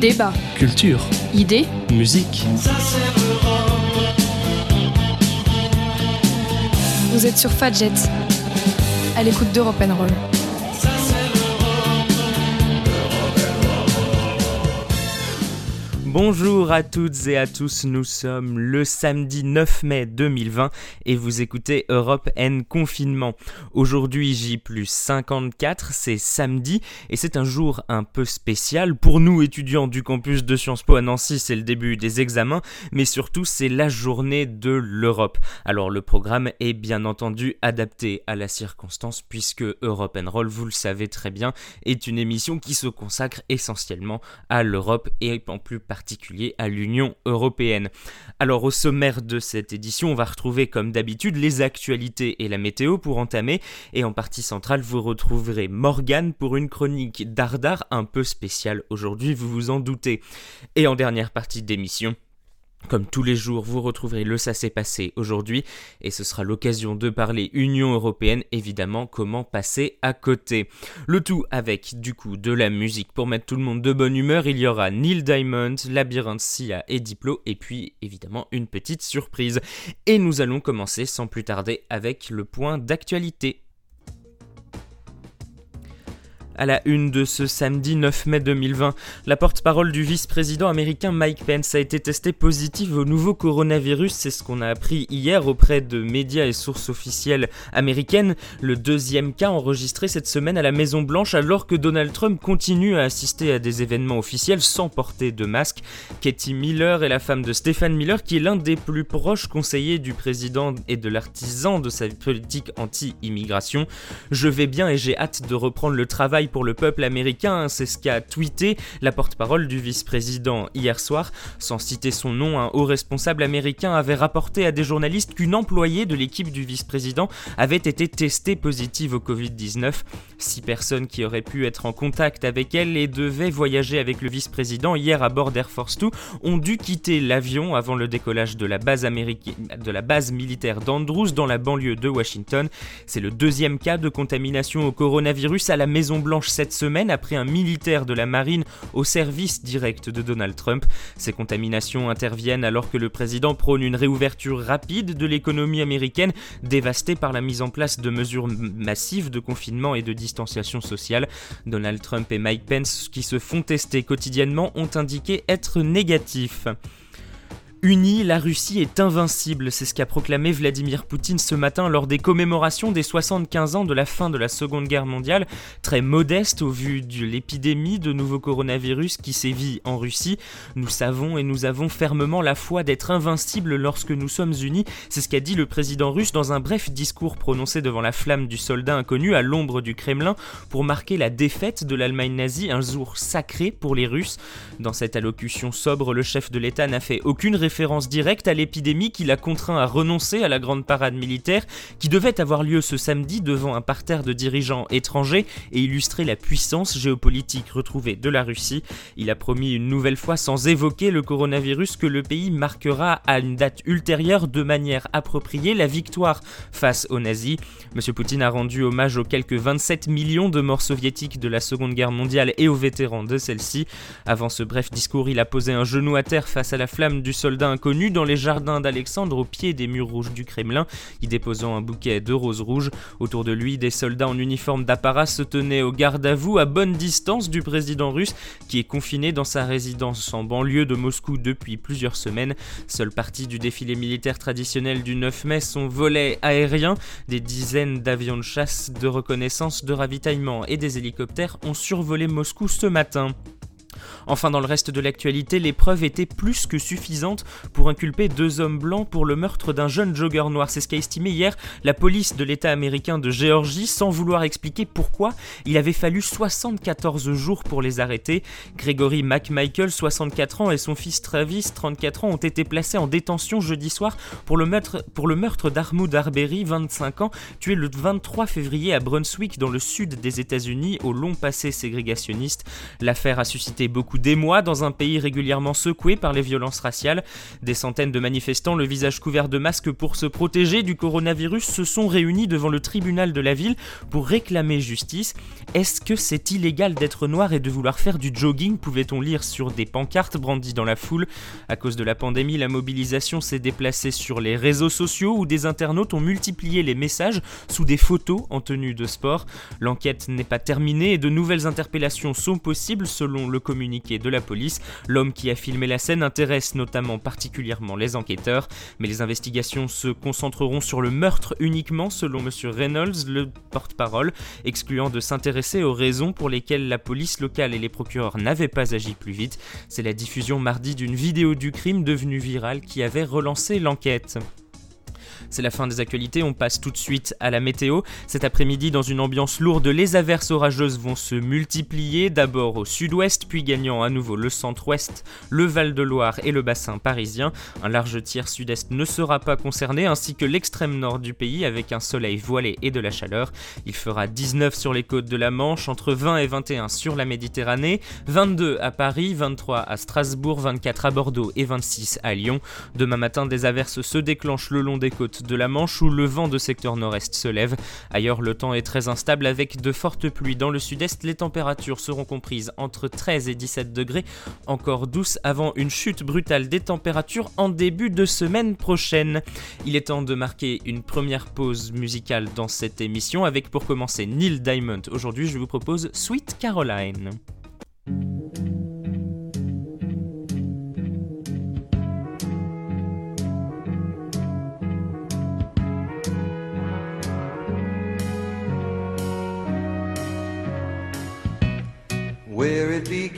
Débat, Culture, idées, musique. vous êtes sur Fadjet, à l'écoute d'Europe Roll. Bonjour à toutes et à tous, nous sommes le samedi 9 mai 2020 et vous écoutez Europe N Confinement. Aujourd'hui J plus 54, c'est samedi et c'est un jour un peu spécial. Pour nous étudiants du campus de Sciences Po à Nancy, c'est le début des examens, mais surtout c'est la journée de l'Europe. Alors le programme est bien entendu adapté à la circonstance puisque Europe N Roll, vous le savez très bien, est une émission qui se consacre essentiellement à l'Europe et en plus particulièrement particulier à l'Union européenne. Alors au sommaire de cette édition, on va retrouver comme d'habitude les actualités et la météo pour entamer, et en partie centrale, vous retrouverez Morgane pour une chronique d'Ardar un peu spéciale aujourd'hui, vous vous en doutez. Et en dernière partie d'émission, comme tous les jours, vous retrouverez le Ça s'est passé aujourd'hui et ce sera l'occasion de parler Union européenne, évidemment, comment passer à côté. Le tout avec du coup de la musique pour mettre tout le monde de bonne humeur. Il y aura Neil Diamond, Labyrinthe Sia et Diplo et puis évidemment une petite surprise. Et nous allons commencer sans plus tarder avec le point d'actualité à la une de ce samedi 9 mai 2020. La porte-parole du vice-président américain Mike Pence a été testée positive au nouveau coronavirus, c'est ce qu'on a appris hier auprès de médias et sources officielles américaines. Le deuxième cas enregistré cette semaine à la Maison Blanche alors que Donald Trump continue à assister à des événements officiels sans porter de masque. Katie Miller est la femme de Stephen Miller qui est l'un des plus proches conseillers du président et de l'artisan de sa politique anti-immigration. Je vais bien et j'ai hâte de reprendre le travail pour le peuple américain, c'est ce qu'a tweeté la porte-parole du vice-président hier soir. Sans citer son nom, un haut responsable américain avait rapporté à des journalistes qu'une employée de l'équipe du vice-président avait été testée positive au Covid-19. Six personnes qui auraient pu être en contact avec elle et devaient voyager avec le vice-président hier à bord d'Air Force 2 ont dû quitter l'avion avant le décollage de la base, américaine, de la base militaire d'Andrews dans la banlieue de Washington. C'est le deuxième cas de contamination au coronavirus à la Maison Blanche cette semaine après un militaire de la marine au service direct de Donald Trump. Ces contaminations interviennent alors que le président prône une réouverture rapide de l'économie américaine dévastée par la mise en place de mesures massives de confinement et de distanciation sociale. Donald Trump et Mike Pence, qui se font tester quotidiennement, ont indiqué être négatifs. Unie, la Russie est invincible, c'est ce qu'a proclamé Vladimir Poutine ce matin lors des commémorations des 75 ans de la fin de la Seconde Guerre mondiale, très modeste au vu de l'épidémie de nouveau coronavirus qui sévit en Russie. Nous savons et nous avons fermement la foi d'être invincibles lorsque nous sommes unis, c'est ce qu'a dit le président russe dans un bref discours prononcé devant la flamme du soldat inconnu à l'ombre du Kremlin pour marquer la défaite de l'Allemagne nazie, un jour sacré pour les Russes. Dans cette allocution sobre, le chef de l'État n'a fait aucune référence référence directe à l'épidémie qui l'a contraint à renoncer à la grande parade militaire qui devait avoir lieu ce samedi devant un parterre de dirigeants étrangers et illustrer la puissance géopolitique retrouvée de la Russie. Il a promis une nouvelle fois sans évoquer le coronavirus que le pays marquera à une date ultérieure de manière appropriée la victoire face aux nazis. Monsieur Poutine a rendu hommage aux quelques 27 millions de morts soviétiques de la Seconde Guerre mondiale et aux vétérans de celle-ci. Avant ce bref discours, il a posé un genou à terre face à la flamme du soldat inconnu dans les jardins d'Alexandre au pied des murs rouges du Kremlin, y déposant un bouquet de roses rouges. Autour de lui, des soldats en uniforme d'apparat se tenaient au garde à vous à bonne distance du président russe qui est confiné dans sa résidence en banlieue de Moscou depuis plusieurs semaines. Seule partie du défilé militaire traditionnel du 9 mai, son volet aérien, des dizaines d'avions de chasse, de reconnaissance, de ravitaillement et des hélicoptères ont survolé Moscou ce matin. Enfin, dans le reste de l'actualité, les preuves étaient plus que suffisantes pour inculper deux hommes blancs pour le meurtre d'un jeune jogger noir. C'est ce qu'a estimé hier la police de l'État américain de Géorgie, sans vouloir expliquer pourquoi il avait fallu 74 jours pour les arrêter. Gregory McMichael, 64 ans, et son fils Travis, 34 ans, ont été placés en détention jeudi soir pour le meurtre, d'Armoud Arbery, 25 ans, tué le 23 février à Brunswick, dans le sud des États-Unis, au long passé ségrégationniste. L'affaire a suscité beaucoup d'émoi dans un pays régulièrement secoué par les violences raciales. Des centaines de manifestants, le visage couvert de masques pour se protéger du coronavirus, se sont réunis devant le tribunal de la ville pour réclamer justice. Est-ce que c'est illégal d'être noir et de vouloir faire du jogging? Pouvait-on lire sur des pancartes brandies dans la foule? À cause de la pandémie, la mobilisation s'est déplacée sur les réseaux sociaux où des internautes ont multiplié les messages sous des photos en tenue de sport. L'enquête n'est pas terminée et de nouvelles interpellations sont possibles selon le communiqué de la police. L'homme qui a filmé la scène intéresse notamment particulièrement les enquêteurs, mais les investigations se concentreront sur le meurtre uniquement selon M. Reynolds, le porte-parole, excluant de s'intéresser aux raisons pour lesquelles la police locale et les procureurs n'avaient pas agi plus vite. C'est la diffusion mardi d'une vidéo du crime devenue virale qui avait relancé l'enquête. C'est la fin des actualités, on passe tout de suite à la météo. Cet après-midi, dans une ambiance lourde, les averses orageuses vont se multiplier, d'abord au sud-ouest, puis gagnant à nouveau le centre-ouest, le Val-de-Loire et le bassin parisien. Un large tiers sud-est ne sera pas concerné, ainsi que l'extrême nord du pays, avec un soleil voilé et de la chaleur. Il fera 19 sur les côtes de la Manche, entre 20 et 21 sur la Méditerranée, 22 à Paris, 23 à Strasbourg, 24 à Bordeaux et 26 à Lyon. Demain matin, des averses se déclenchent le long des côtes de la Manche où le vent de secteur nord-est se lève. Ailleurs, le temps est très instable avec de fortes pluies. Dans le sud-est, les températures seront comprises entre 13 et 17 degrés, encore douces avant une chute brutale des températures en début de semaine prochaine. Il est temps de marquer une première pause musicale dans cette émission avec pour commencer Neil Diamond. Aujourd'hui, je vous propose Sweet Caroline.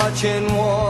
touching wall.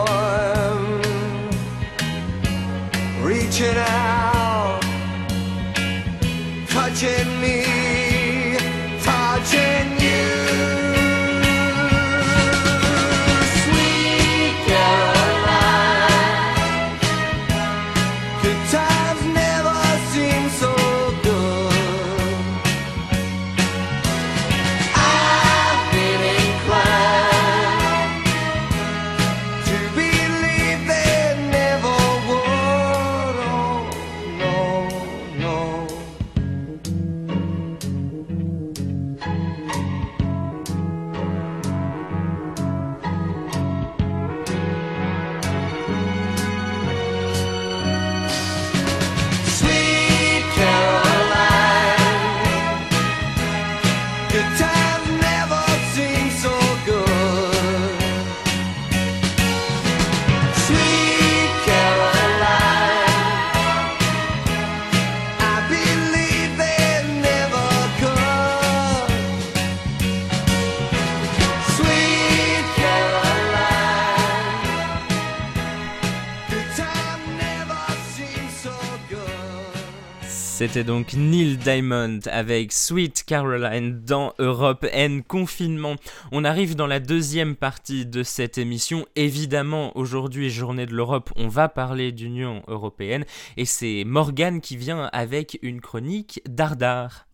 C'était donc Neil Diamond avec Sweet Caroline dans Europe N Confinement. On arrive dans la deuxième partie de cette émission. Évidemment, aujourd'hui, journée de l'Europe, on va parler d'Union européenne et c'est Morgane qui vient avec une chronique d'Ardard.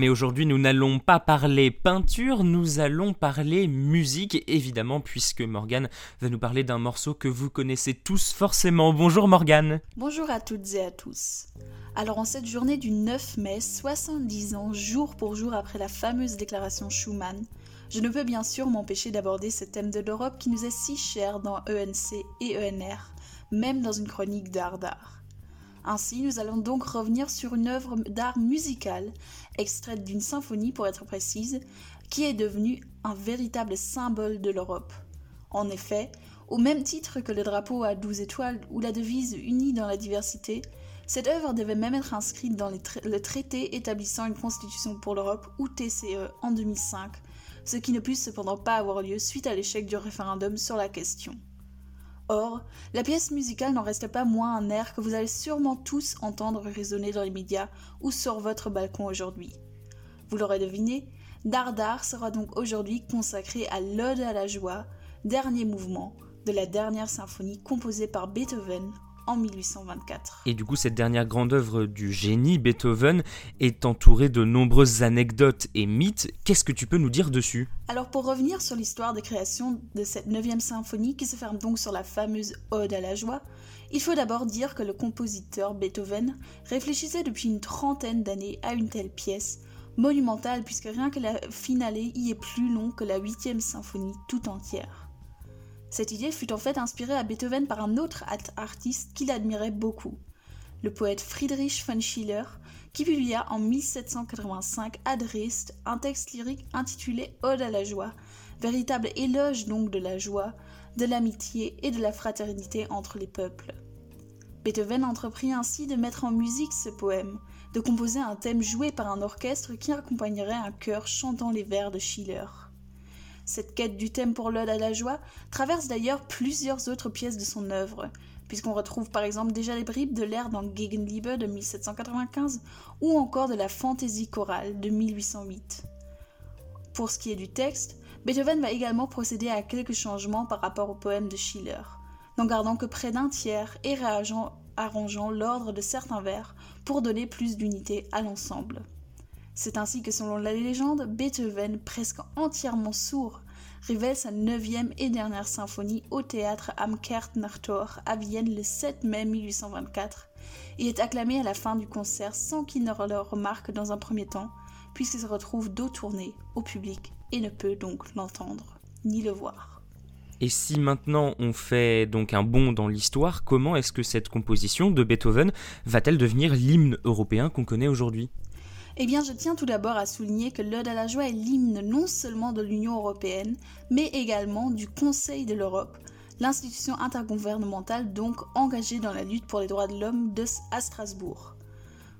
Mais aujourd'hui, nous n'allons pas parler peinture, nous allons parler musique, évidemment, puisque Morgane va nous parler d'un morceau que vous connaissez tous forcément. Bonjour Morgane Bonjour à toutes et à tous. Alors en cette journée du 9 mai, 70 ans, jour pour jour après la fameuse déclaration Schuman, je ne peux bien sûr m'empêcher d'aborder ce thème de l'Europe qui nous est si cher dans ENC et ENR, même dans une chronique d'art d'art. Ainsi, nous allons donc revenir sur une œuvre d'art musical, extraite d'une symphonie pour être précise, qui est devenue un véritable symbole de l'Europe. En effet, au même titre que le drapeau à douze étoiles ou la devise unie dans la diversité, cette œuvre devait même être inscrite dans le traité établissant une constitution pour l'Europe ou TCE en 2005, ce qui ne put cependant pas avoir lieu suite à l'échec du référendum sur la question. Or, la pièce musicale n'en reste pas moins un air que vous allez sûrement tous entendre résonner dans les médias ou sur votre balcon aujourd'hui. Vous l'aurez deviné, Dardar sera donc aujourd'hui consacré à l'Ode à la joie, dernier mouvement de la dernière symphonie composée par Beethoven en 1824. Et du coup, cette dernière grande œuvre du génie, Beethoven, est entourée de nombreuses anecdotes et mythes. Qu'est-ce que tu peux nous dire dessus? Alors pour revenir sur l'histoire de création de cette 9 symphonie qui se ferme donc sur la fameuse Ode à la joie, il faut d'abord dire que le compositeur Beethoven réfléchissait depuis une trentaine d'années à une telle pièce, monumentale puisque rien que la finale y est plus long que la 8 symphonie tout entière. Cette idée fut en fait inspirée à Beethoven par un autre artiste qu'il admirait beaucoup, le poète Friedrich von Schiller, qui publia en 1785 à Dresde un texte lyrique intitulé Ode à la joie, véritable éloge donc de la joie, de l'amitié et de la fraternité entre les peuples. Beethoven entreprit ainsi de mettre en musique ce poème, de composer un thème joué par un orchestre qui accompagnerait un chœur chantant les vers de Schiller. Cette quête du thème pour l'ode à la joie traverse d'ailleurs plusieurs autres pièces de son œuvre, puisqu'on retrouve par exemple déjà les bribes de l'air dans Gegenliebe de 1795 ou encore de la fantaisie chorale de 1808. Pour ce qui est du texte, Beethoven va également procéder à quelques changements par rapport au poème de Schiller, n'en gardant que près d'un tiers et réarrangeant l'ordre de certains vers pour donner plus d'unité à l'ensemble. C'est ainsi que selon la légende, Beethoven, presque entièrement sourd, révèle sa neuvième et dernière symphonie au théâtre am Kärntnertor à Vienne le 7 mai 1824 et est acclamé à la fin du concert sans qu'il ne le remarque dans un premier temps, puisqu'il se retrouve dos tourné au public et ne peut donc l'entendre ni le voir. Et si maintenant on fait donc un bond dans l'histoire, comment est-ce que cette composition de Beethoven va-t-elle devenir l'hymne européen qu'on connaît aujourd'hui? Eh bien, je tiens tout d'abord à souligner que l'Ode à la joie est l'hymne non seulement de l'Union européenne, mais également du Conseil de l'Europe, l'institution intergouvernementale donc engagée dans la lutte pour les droits de l'homme à Strasbourg.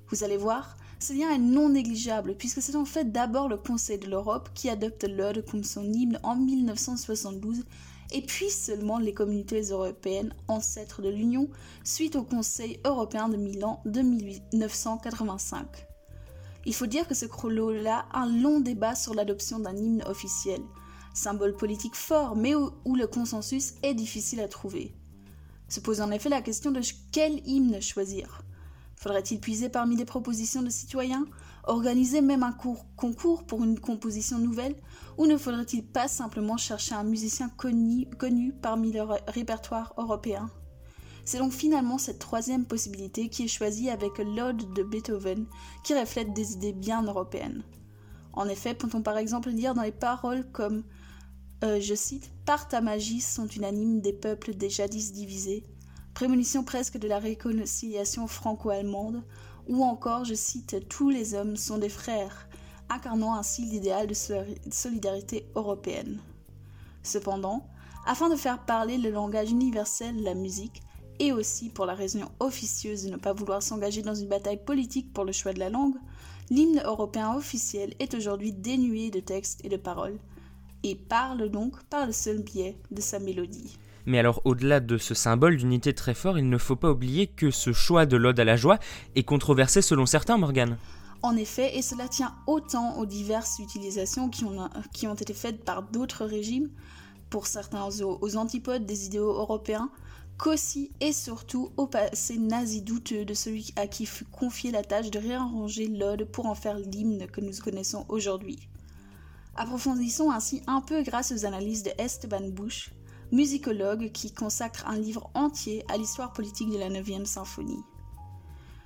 Vous allez voir, ce lien est non négligeable puisque c'est en fait d'abord le Conseil de l'Europe qui adopte l'Ode comme son hymne en 1972 et puis seulement les communautés européennes ancêtres de l'Union suite au Conseil européen de Milan de 1985. Il faut dire que ce chrono-là a un long débat sur l'adoption d'un hymne officiel, symbole politique fort mais où, le consensus est difficile à trouver. Se pose en effet la question de quel hymne choisir. Faudrait-il puiser parmi les propositions de citoyens, organiser même un concours pour une composition nouvelle, ou ne faudrait-il pas simplement chercher un musicien connu, connu parmi le répertoire européen? C'est donc finalement cette troisième possibilité qui est choisie avec l'Ode de Beethoven, qui reflète des idées bien européennes. En effet, peut-on par exemple lire dans les paroles comme, euh, je cite, Par ta magie sont unanimes des peuples des jadis divisés, prémonition presque de la réconciliation franco-allemande, ou encore, je cite, Tous les hommes sont des frères, incarnant ainsi l'idéal de solidarité européenne. Cependant, afin de faire parler le langage universel, la musique, et aussi pour la raison officieuse de ne pas vouloir s'engager dans une bataille politique pour le choix de la langue, l'hymne européen officiel est aujourd'hui dénué de textes et de paroles, et parle donc par le seul biais de sa mélodie. Mais alors, au-delà de ce symbole d'unité très fort, il ne faut pas oublier que ce choix de l'ode à la joie est controversé selon certains, Morgane. En effet, et cela tient autant aux diverses utilisations qui ont, qui ont été faites par d'autres régimes, pour certains aux, antipodes des idéaux européens, qu'aussi et surtout au passé nazi douteux de celui à qui fut confiée la tâche de réarranger l'ode pour en faire l'hymne que nous connaissons aujourd'hui. Approfondissons ainsi un peu grâce aux analyses de Esteban Bush, musicologue qui consacre un livre entier à l'histoire politique de la 9e symphonie.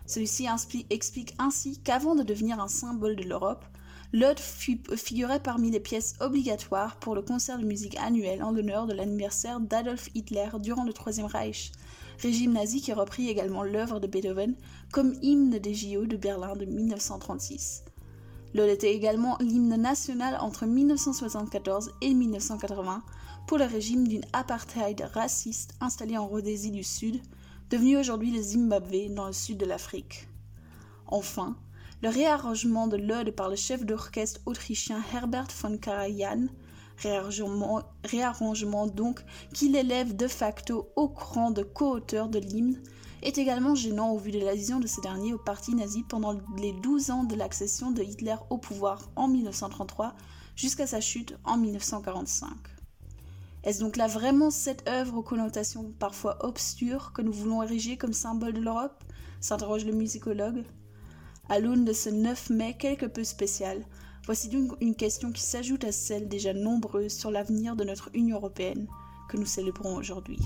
Celui-ci explique ainsi qu'avant de devenir un symbole de l'Europe, l'ode figurait parmi les pièces obligatoires pour le concert de musique annuel en l'honneur de l'anniversaire d'Adolf Hitler durant le Troisième Reich, régime nazi qui reprit également l'œuvre de Beethoven comme hymne des JO de Berlin de 1936. L'ode était également l'hymne national entre 1974 et 1980 pour le régime d'une apartheid raciste installé en Rhodésie du Sud, devenu aujourd'hui le Zimbabwe dans le sud de l'Afrique. Enfin, le réarrangement de l'ode par le chef d'orchestre autrichien Herbert von Karajan, réarrangement, donc qui l'élève de facto au rang de co-auteur de l'hymne, est également gênant au vu de l'adhésion de ce dernier au parti nazi pendant les 12 ans de l'accession de Hitler au pouvoir en 1933 jusqu'à sa chute en 1945. Est-ce donc là vraiment cette œuvre aux connotations parfois obscures que nous voulons ériger comme symbole de l'Europe? s'interroge le musicologue. À l'aune de ce 9 mai quelque peu spécial, voici donc une question qui s'ajoute à celles déjà nombreuses sur l'avenir de notre Union européenne que nous célébrons aujourd'hui.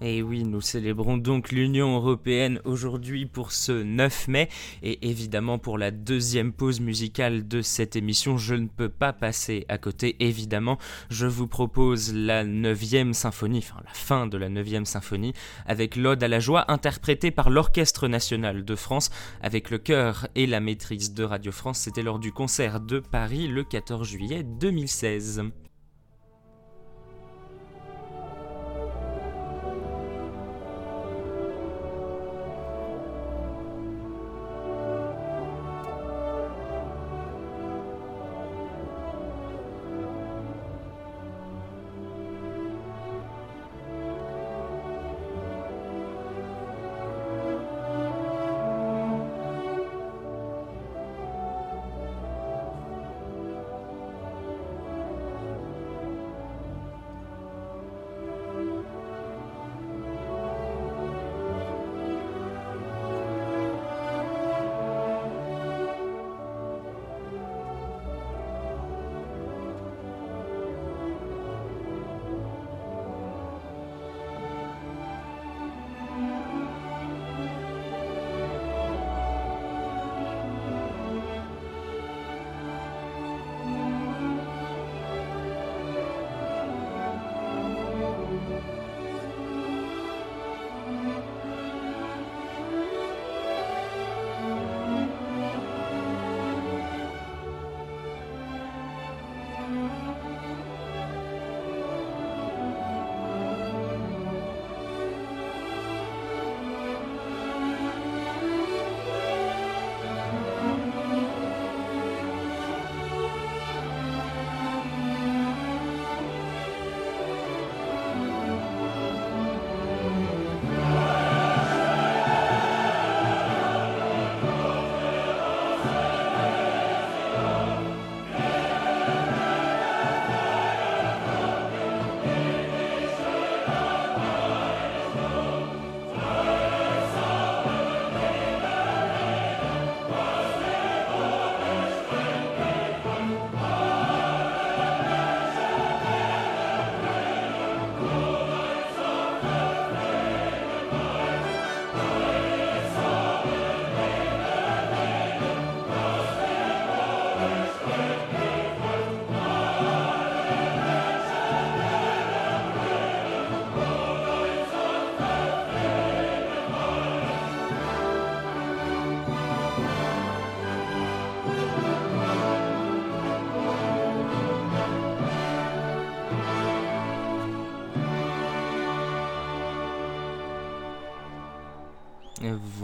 Et oui, nous célébrons donc l'Union européenne aujourd'hui pour ce 9 mai et évidemment pour la deuxième pause musicale de cette émission, je ne peux pas passer à côté évidemment. Je vous propose la 9e symphonie, enfin la fin de la 9e symphonie avec l'Ode à la joie interprétée par l'Orchestre national de France avec le chœur et la maîtrise de Radio France. C'était lors du concert de Paris le 14 juillet 2016.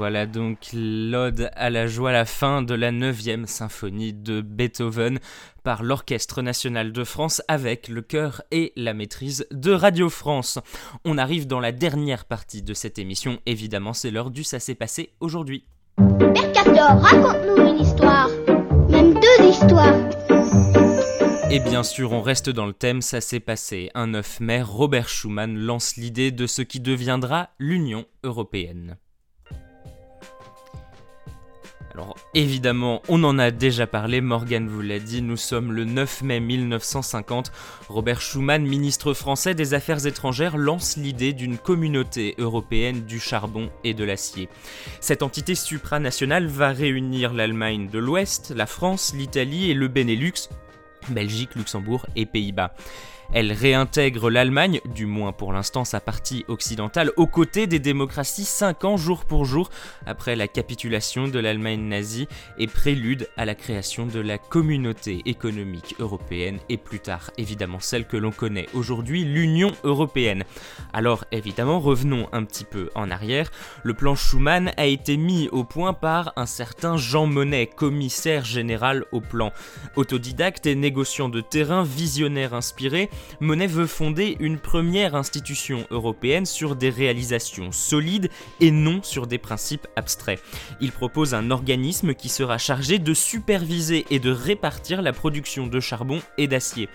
Voilà donc l'ode à la joie, la fin de la 9e symphonie de Beethoven par l'Orchestre national de France avec le chœur et la maîtrise de Radio France. On arrive dans la dernière partie de cette émission, évidemment c'est l'heure du Ça s'est passé aujourd'hui. Père raconte-nous une histoire, même deux histoires. Et bien sûr, on reste dans le thème, ça s'est passé. Un 9 mai, Robert Schuman lance l'idée de ce qui deviendra l'Union européenne. Alors évidemment, on en a déjà parlé, Morgan vous l'a dit, nous sommes le 9 mai 1950. Robert Schuman, ministre français des Affaires étrangères, lance l'idée d'une communauté européenne du charbon et de l'acier. Cette entité supranationale va réunir l'Allemagne de l'Ouest, la France, l'Italie et le Benelux, Belgique, Luxembourg et Pays-Bas. Elle réintègre l'Allemagne, du moins pour l'instant sa partie occidentale, aux côtés des démocraties 5 ans jour pour jour après la capitulation de l'Allemagne nazie et prélude à la création de la communauté économique européenne et plus tard évidemment celle que l'on connaît aujourd'hui, l'Union européenne. Alors évidemment revenons un petit peu en arrière, le plan Schuman a été mis au point par un certain Jean Monnet, commissaire général au plan. Autodidacte et négociant de terrain, visionnaire inspiré, Monet veut fonder une première institution européenne sur des réalisations solides et non sur des principes abstraits. Il propose un organisme qui sera chargé de superviser et de répartir la production de charbon et d'acier.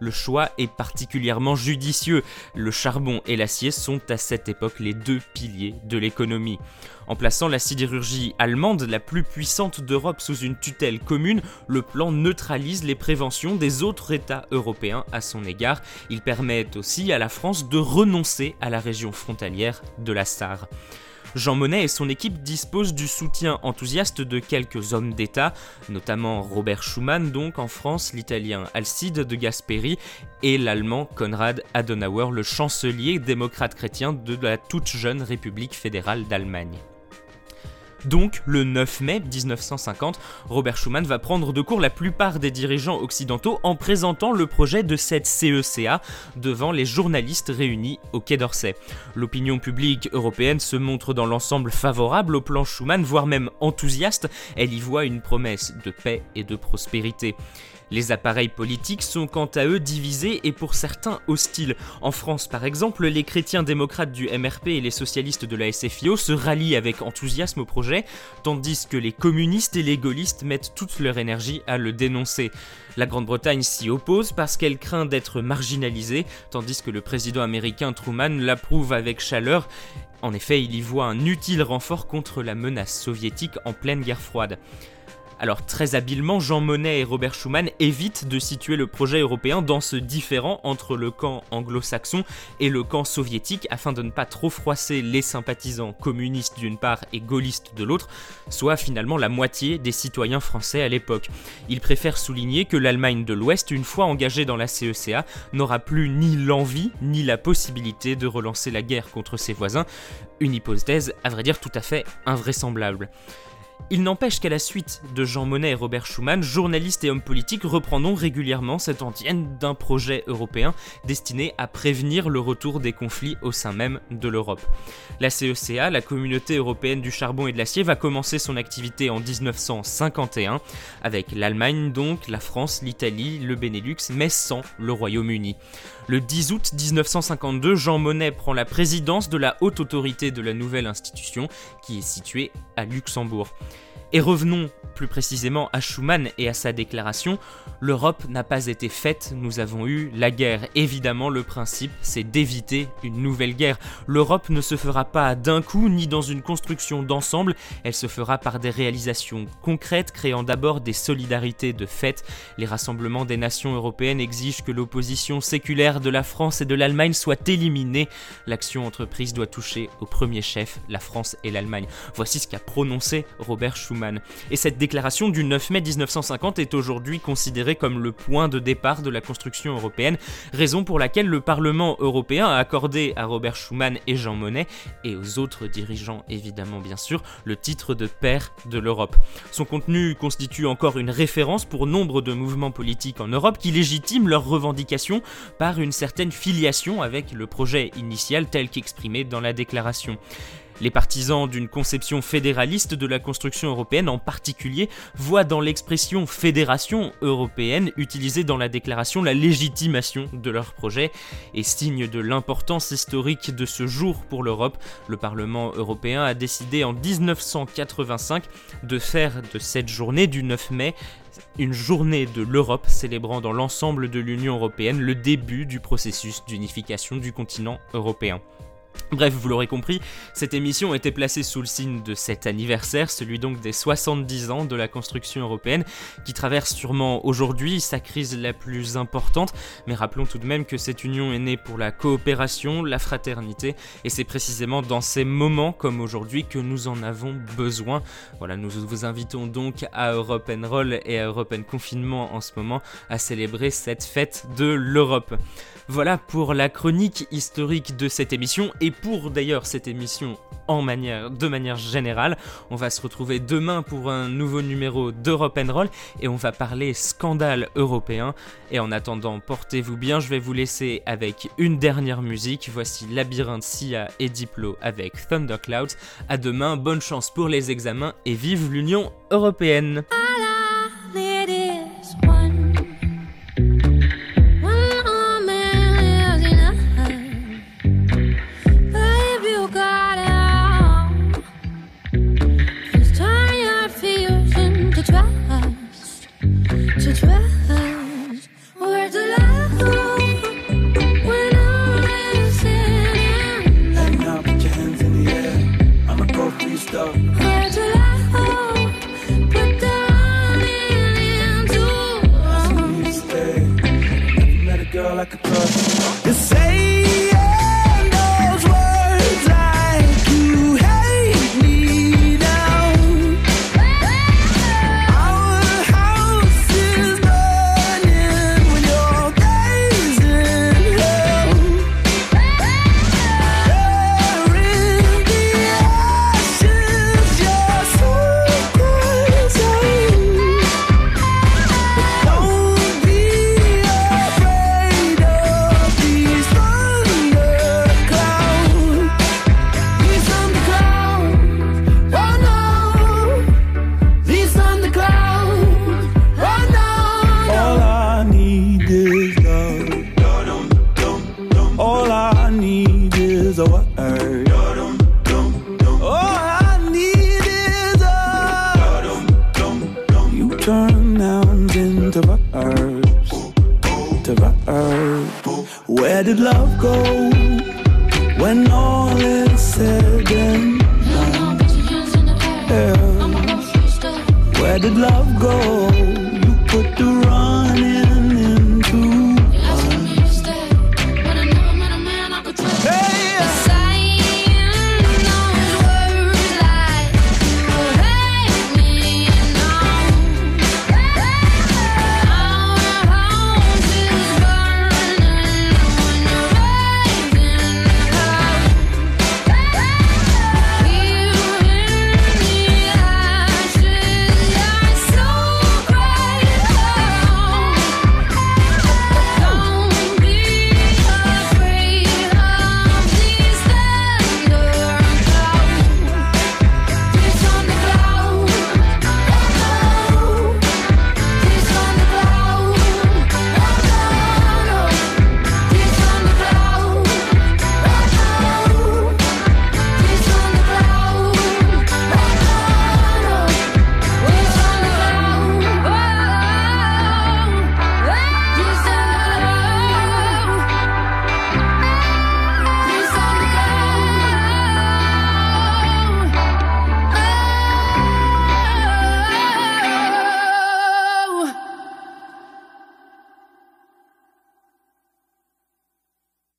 Le choix est particulièrement judicieux. Le charbon et l'acier sont à cette époque les deux piliers de l'économie. En plaçant la sidérurgie allemande, la plus puissante d'Europe, sous une tutelle commune, le plan neutralise les préventions des autres États européens à son égard. Il permet aussi à la France de renoncer à la région frontalière de la Sarre. Jean Monnet et son équipe disposent du soutien enthousiaste de quelques hommes d'État, notamment Robert Schuman donc en France, l'italien Alcide de Gasperi et l'allemand Konrad Adenauer, le chancelier démocrate chrétien de la toute jeune République fédérale d'Allemagne. Donc, le 9 mai 1950, Robert Schuman va prendre de court la plupart des dirigeants occidentaux en présentant le projet de cette CECA devant les journalistes réunis au Quai d'Orsay. L'opinion publique européenne se montre dans l'ensemble favorable au plan Schuman, voire même enthousiaste, elle y voit une promesse de paix et de prospérité. Les appareils politiques sont quant à eux divisés et pour certains hostiles. En France par exemple, les chrétiens démocrates du MRP et les socialistes de la SFIO se rallient avec enthousiasme au projet, tandis que les communistes et les gaullistes mettent toute leur énergie à le dénoncer. La Grande-Bretagne s'y oppose parce qu'elle craint d'être marginalisée, tandis que le président américain Truman l'approuve avec chaleur. En effet, il y voit un utile renfort contre la menace soviétique en pleine guerre froide. Alors très habilement, Jean Monnet et Robert Schuman évitent de situer le projet européen dans ce différent entre le camp anglo-saxon et le camp soviétique afin de ne pas trop froisser les sympathisants communistes d'une part et gaullistes de l'autre, soit finalement la moitié des citoyens français à l'époque. Ils préfèrent souligner que l'Allemagne de l'Ouest, une fois engagée dans la CECA, n'aura plus ni l'envie ni la possibilité de relancer la guerre contre ses voisins, une hypothèse à vrai dire tout à fait invraisemblable. Il n'empêche qu'à la suite de Jean Monnet et Robert Schuman, journalistes et hommes politiques reprendront régulièrement cette antienne d'un projet européen destiné à prévenir le retour des conflits au sein même de l'Europe. La CECA, la Communauté européenne du charbon et de l'acier, va commencer son activité en 1951, avec l'Allemagne donc, la France, l'Italie, le Benelux, mais sans le Royaume-Uni. Le 10 août 1952, Jean Monnet prend la présidence de la haute autorité de la nouvelle institution, qui est située à Luxembourg. Et revenons plus précisément à Schuman et à sa déclaration, l'Europe n'a pas été faite, nous avons eu la guerre. Évidemment, le principe, c'est d'éviter une nouvelle guerre. L'Europe ne se fera pas d'un coup ni dans une construction d'ensemble, elle se fera par des réalisations concrètes, créant d'abord des solidarités de fait. Les rassemblements des nations européennes exigent que l'opposition séculaire de la France et de l'Allemagne soit éliminée. L'action entreprise doit toucher au premier chef, la France et l'Allemagne. Voici ce qu'a prononcé Robert Schuman et cette déclaration du 9 mai 1950 est aujourd'hui considérée comme le point de départ de la construction européenne, raison pour laquelle le Parlement européen a accordé à Robert Schuman et Jean Monnet, et aux autres dirigeants évidemment bien sûr, le titre de père de l'Europe. Son contenu constitue encore une référence pour nombre de mouvements politiques en Europe qui légitiment leurs revendications par une certaine filiation avec le projet initial tel qu'exprimé dans la déclaration. Les partisans d'une conception fédéraliste de la construction européenne en particulier voient dans l'expression fédération européenne utilisée dans la déclaration la légitimation de leur projet et signe de l'importance historique de ce jour pour l'Europe, le Parlement européen a décidé en 1985 de faire de cette journée du 9 mai une journée de l'Europe célébrant dans l'ensemble de l'Union européenne le début du processus d'unification du continent européen. Bref, vous l'aurez compris, cette émission était placée sous le signe de cet anniversaire, celui donc des 70 ans de la construction européenne, qui traverse sûrement aujourd'hui sa crise la plus importante, mais rappelons tout de même que cette union est née pour la coopération, la fraternité, et c'est précisément dans ces moments comme aujourd'hui que nous en avons besoin. Voilà, nous vous invitons donc à Europe Roll et à Europe Confinement en ce moment à célébrer cette fête de l'Europe. Voilà pour la chronique historique de cette émission pour d'ailleurs cette émission de manière générale. On va se retrouver demain pour un nouveau numéro d'Europe Roll et on va parler scandale européen. Et en attendant, portez-vous bien, je vais vous laisser avec une dernière musique. Voici Labyrinthe Sia et Diplo avec Thunderclouds. À demain, bonne chance pour les examens et vive l'Union européenne.